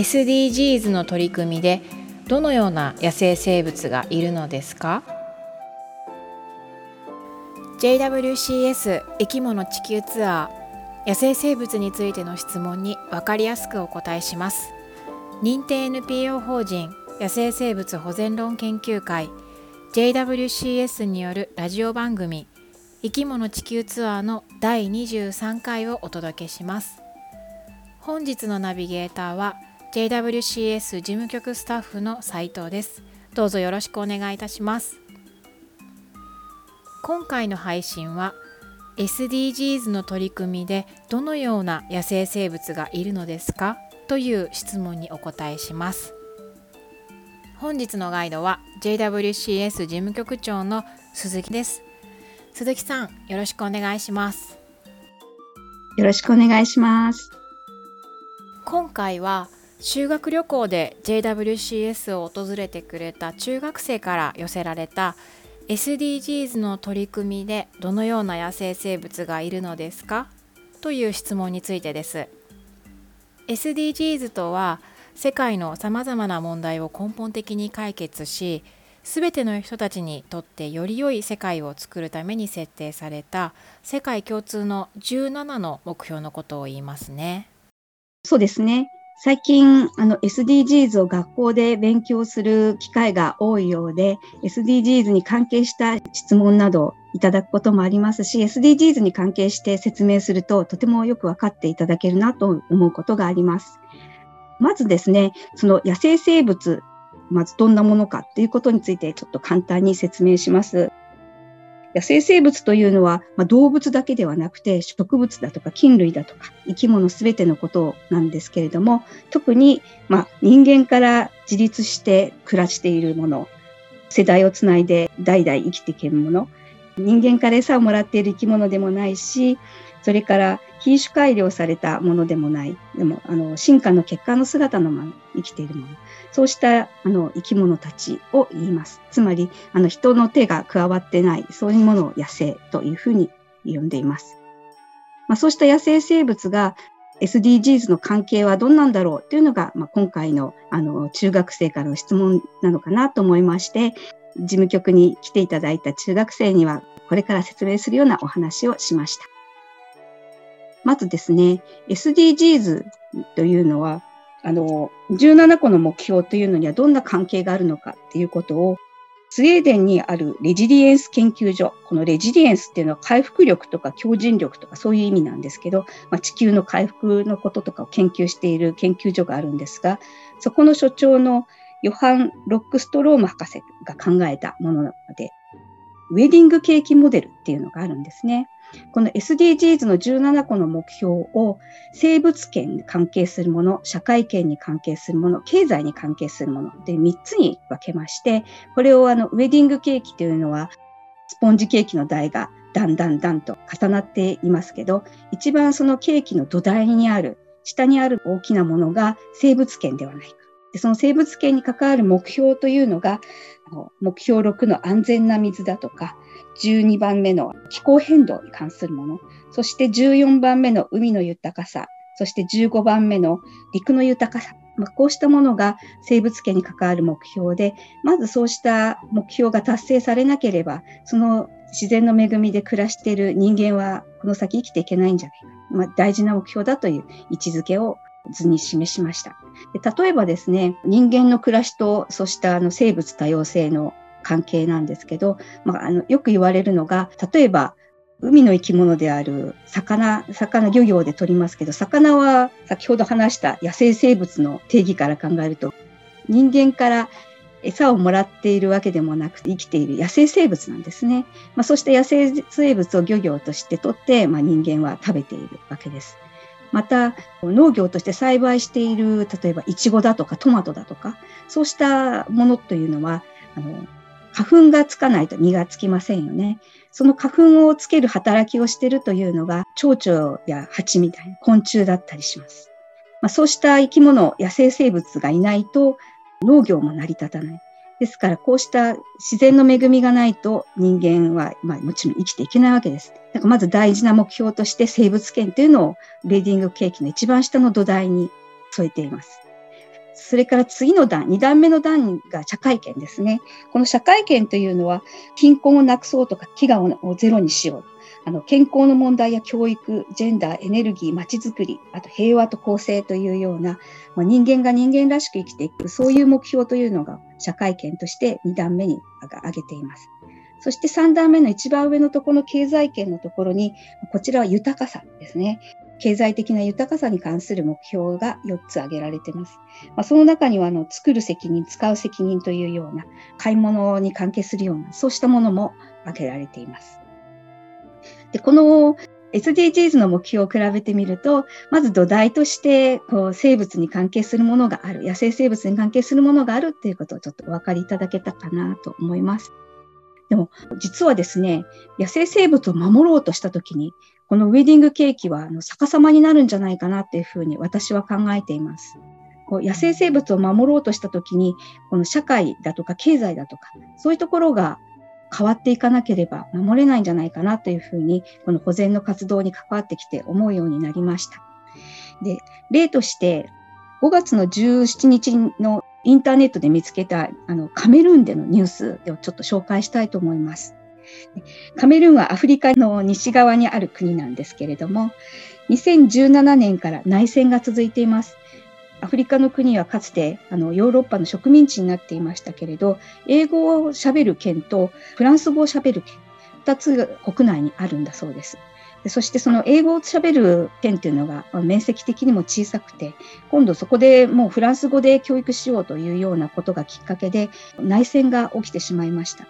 SDGs の取り組みでどのような野生生物がいるのですか？JWCS 生き物地球ツアー野生生物についての質問に分かりやすくお答えします。認定 NPO 法人野生生物保全論研究会 JWCS によるラジオ番組生き物地球ツアーの第23回をお届けします。本日のナビゲーターは JWCS 事務局スタッフの斉藤です。どうぞよろしくお願いいたします。今回の配信は SDGs の取り組みでどのような野生生物がいるのですか？という質問にお答えします。本日のガイドは JWCS 事務局長の鈴木です。鈴木さん、よろしくお願いします。よろしくお願いします。今回は修学旅行で JWCS を訪れてくれた中学生から寄せられた SDGs の取り組みでどのような野生生物がいるのですか？という質問についてです。SDGs とは世界のさまざまな問題を根本的に解決し全ての人たちにとってより良い世界を作るために設定された世界共通の17の目標のことを言いますね。そうですね。最近あの SDGs を学校で勉強する機会が多いようで SDGs に関係した質問などいただくこともありますし SDGs に関係して説明するととてもよく分かっていただけるなと思うことがあります。まずですね、その野生生物まずどんなものかっていうことについてちょっと簡単に説明します。野生生物というのは、まあ、動物だけではなくて植物だとか菌類だとか生き物すべてのことなんですけれども特に、まあ、人間から自立して暮らしているもの世代をつないで代々生きていけるもの人間から餌をもらっている生き物でもないしそれから品種改良されたものでもない、でも、あの、進化の結果の姿のまま生きているもの。そうしたあの生き物たちを言います。つまり、あの人の手が加わってない、そういうものを野生というふうに呼んでいます。まあ、そうした野生生物が SDGs の関係はどんなんだろうというのが、まあ、今回のあの中学生からの質問なのかなと思いまして、事務局に来ていただいた中学生にはこれから説明するようなお話をしました。まずですね、SDGs というのは、あの、17個の目標というのにはどんな関係があるのかっていうことを、スウェーデンにあるレジリエンス研究所、このレジリエンスっていうのは回復力とか強靭力とかそういう意味なんですけど、まあ、地球の回復のこととかを研究している研究所があるんですが、そこの所長のヨハン・ロックストローム博士が考えたものなので、ウェディングケーキモデルっていうのがあるんですね。この SDGs の17個の目標を生物圏に関係するもの、社会圏に関係するもの、経済に関係するもので3つに分けまして、これをあのウェディングケーキというのはスポンジケーキの台がだんだんだんと重なっていますけど、一番そのケーキの土台にある、下にある大きなものが生物圏ではないか。でその生物圏に関わる目標というのが、目標6の安全な水だとか、12番目の気候変動に関するもの、そして14番目の海の豊かさ、そして15番目の陸の豊かさ、まあ、こうしたものが生物圏に関わる目標で、まずそうした目標が達成されなければ、その自然の恵みで暮らしている人間はこの先生きていけないんじゃないか。まあ、大事な目標だという位置づけを図に示しました。で例えばですね、人間の暮らしとそうしたあの生物多様性の関係なんですけど、まあ、あのよく言われるのが例えば海の生き物である魚、魚漁業で取りますけど、魚は先ほど話した野生生物の定義から考えると、人間から餌をもらっているわけでもなくて生きている野生生物なんですね。まあ、そして野生生物を漁業として取って、まあ、人間は食べているわけです。また農業として栽培している例えばイチゴだとかトマトだとかそうしたものというのはあの花粉がつかないと実がつきませんよね。その花粉をつける働きをしているというのが蝶々や蜂みたいな昆虫だったりします。まあ、そうした生き物、野生生物がいないと農業も成り立たない。ですから、こうした自然の恵みがないと人間は、まあ、もちろん生きていけないわけです。だからまず大事な目標として生物圏というのをレディングケーキの一番下の土台に添えています。それから次の段、2段目の段が社会権ですね。この社会権というのは、貧困をなくそうとか、飢餓をゼロにしよう。あの健康の問題や教育、ジェンダー、エネルギー、まちづくり、あと平和と公正というような、まあ、人間が人間らしく生きていく、そういう目標というのが社会権として2段目に挙げています。そして3段目の一番上のところの経済圏のところに、こちらは豊かさですね。経済的な豊かさに関する目標が4つ挙げられています。まあ、その中にはあの作る責任、使う責任というような買い物に関係するようなそうしたものも挙げられています。でこの SDGs の目標を比べてみると、まず土台としてこう生物に関係するものがある、野生生物に関係するものがあるっていうことをちょっとお分かりいただけたかなと思います。でも実はですね、野生生物を守ろうとしたときに、このウェディングケーキはあの逆さまになるんじゃないかなっていうふうに私は考えています。こう野生生物を守ろうとしたときに、この社会だとか経済だとか、そういうところが変わっていかなければ守れないんじゃないかなというふうに、この保全の活動に関わってきて思うようになりました。で、例として、5月の17日のインターネットで見つけたあのカメルーンでのニュースをちょっと紹介したいと思います。カメルーンはアフリカの西側にある国なんですけれども、2017年から内戦が続いています。アフリカの国はかつてあのヨーロッパの植民地になっていましたけれど、英語を喋る県とフランス語を喋る県、2つ国内にあるんだそうです。そしてその英語を喋る県というのが面積的にも小さくて、今度そこでもうフランス語で教育しようというようなことがきっかけで内戦が起きてしまいました。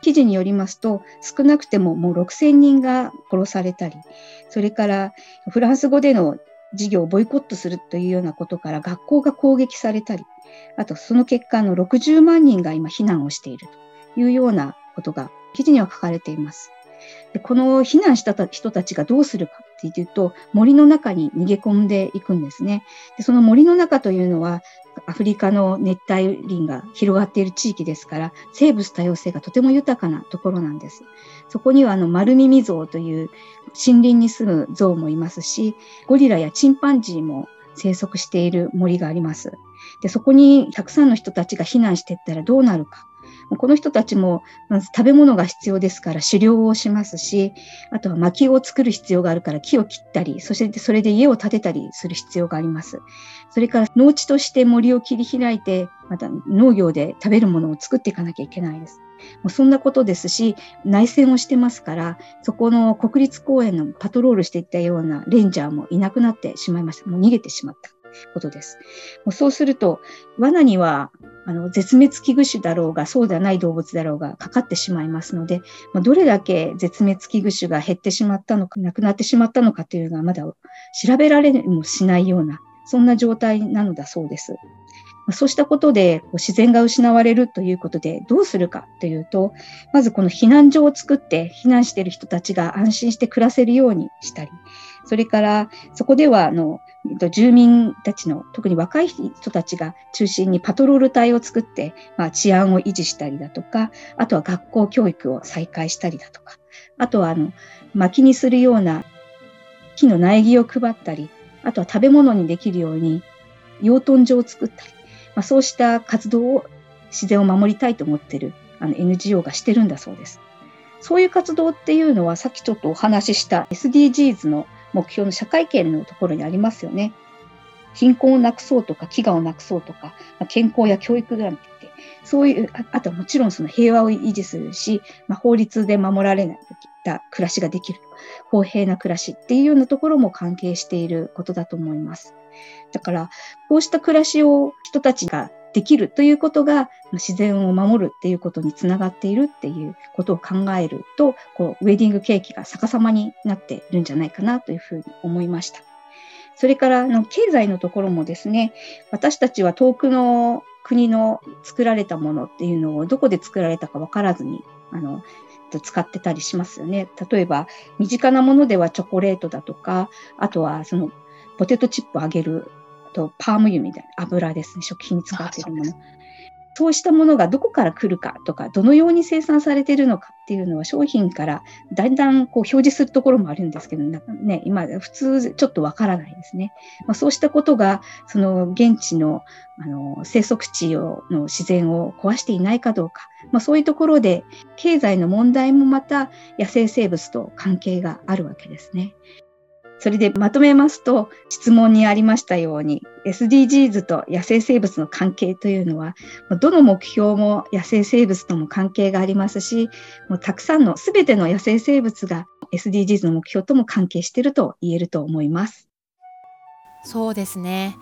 記事によりますと、少なくてももう6000人が殺されたり、それからフランス語での授業をボイコットするというようなことから学校が攻撃されたり、あとその結果の60万人が今避難をしているというようなことが記事には書かれています。でこの避難した人たちがどうするかっていうと、森の中に逃げ込んでいくんですね。でその森の中というのは、アフリカの熱帯林が広がっている地域ですから、生物多様性がとても豊かなところなんです。そこにはあの丸耳象という森林に住む象もいますし、ゴリラやチンパンジーも生息している森があります。で、そこにたくさんの人たちが避難していったらどうなるか。この人たちも、まず食べ物が必要ですから狩猟をしますし、あとは薪を作る必要があるから木を切ったり、そしてそれで家を建てたりする必要があります。それから農地として森を切り開いて、また農業で食べるものを作っていかなきゃいけないです。もうそんなことですし、内戦をしてますから、そこの国立公園のパトロールしていったようなレンジャーもいなくなってしまいました。もう逃げてしまった。ことです。もうそうすると、罠にはあの絶滅危惧種だろうが、そうではない動物だろうがかかってしまいますので、まあ、どれだけ絶滅危惧種が減ってしまったのか、なくなってしまったのかというのはまだ調べられもしないような、そんな状態なのだそうです。そうしたことで自然が失われるということでどうするかというと、まずこの避難所を作って避難している人たちが安心して暮らせるようにしたり、それからそこではあの住民たちの特に若い人たちが中心にパトロール隊を作って、まあ、治安を維持したりだとか、あとは学校教育を再開したりだとか、あとはあの薪にするような木の苗木を配ったり、あとは食べ物にできるように養豚場を作ったり、まあ、そうした活動を自然を守りたいと思ってるあの NGO がしてるんだそうです。そういう活動っていうのはさっきちょっとお話しした SDGs の目標の社会権のところにありますよね。貧困をなくそうとか、飢餓をなくそうとか、まあ、健康や教育なんてって、そういう、ああとはもちろんその平和を維持するし、まあ、法律で守られないた暮らしができる。公平な暮らしっていうようなところも関係していることだと思います。だから、こうした暮らしを人たちができるということが自然を守るっていうことにつながっているっていうことを考えるとこうウェディングケーキが逆さまになっているんじゃないかなというふうに思いました。それからの経済のところもですね私たちは遠くの国の作られたものっていうのをどこで作られたか分からずにあの使ってたりしますよね。例えば身近なものではチョコレートだとかあとはそのポテトチップを揚げるとパーム油みたいな油ですね、食品に使っているもの。そうしたものがどこから来るかとか、どのように生産されているのかっていうのは商品からだんだんこう表示するところもあるんですけど、ね、今普通ちょっとわからないですね。まあ、そうしたことが、その現地のあの生息地をの自然を壊していないかどうか、まあ、そういうところで経済の問題もまた野生生物と関係があるわけですね。それでまとめますと、質問にありましたように、SDGs と野生生物の関係というのは、どの目標も野生生物とも関係がありますし、もうたくさんの全ての野生生物が SDGs の目標とも関係していると言えると思います。そうですね。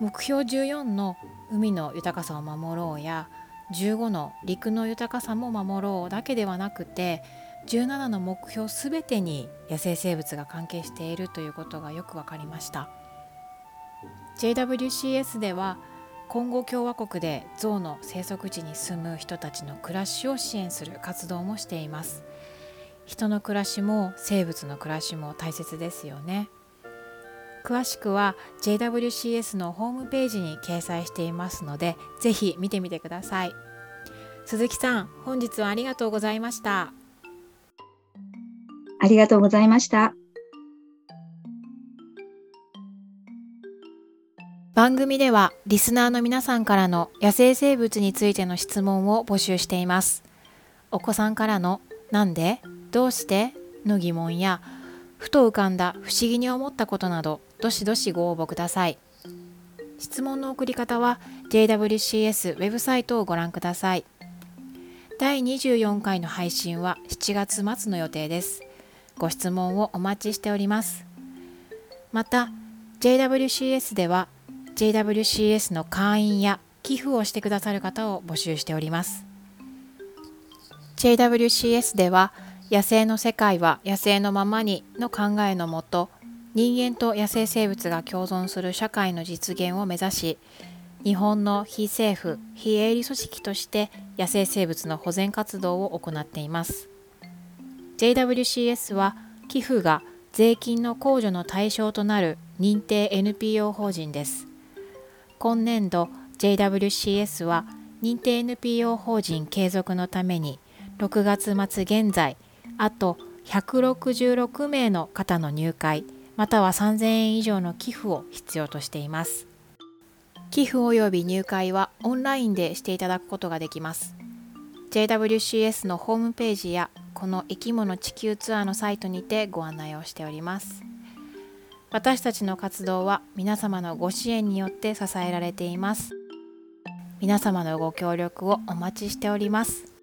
目標14の海の豊かさを守ろうや、15の陸の豊かさも守ろうだけではなくて、17の目標すべてに野生生物が関係しているということがよく分かりました。JWCS ではコンゴ共和国で象の生息地に住む人たちの暮らしを支援する活動もしています。人の暮らしも生物の暮らしも大切ですよね。詳しくは JWCS のホームページに掲載していますのでぜひ見てみてください。鈴木さん本日はありがとうございました。ありがとうございました。番組ではリスナーの皆さんからの野生生物についての質問を募集しています。お子さんからのなんでどうしての疑問やふと浮かんだ不思議に思ったことなどどしどしご応募ください。質問の送り方は JWCS ウェブサイトをご覧ください。第24回の配信は7月末の予定です。ご質問をお待ちしております。また JWCS では JWCS の会員や寄付をしてくださる方を募集しております。JWCS では野生の世界は野生のままにの考えのもと人間と野生生物が共存する社会の実現を目指し日本の非政府非営利組織として野生生物の保全活動を行っています。JWCS は寄付が税金の控除の対象となる認定 NPO 法人です。今年度 JWCS は認定 NPO 法人継続のために6月末現在あと166名の方の入会または3000円以上の寄付を必要としています。寄付及び入会はオンラインでしていただくことができます。JWCS のホームページやこの生き物地球ツアーのサイトにてご案内をしております。私たちの活動は皆様のご支援によって支えられています。皆様のご協力をお待ちしております。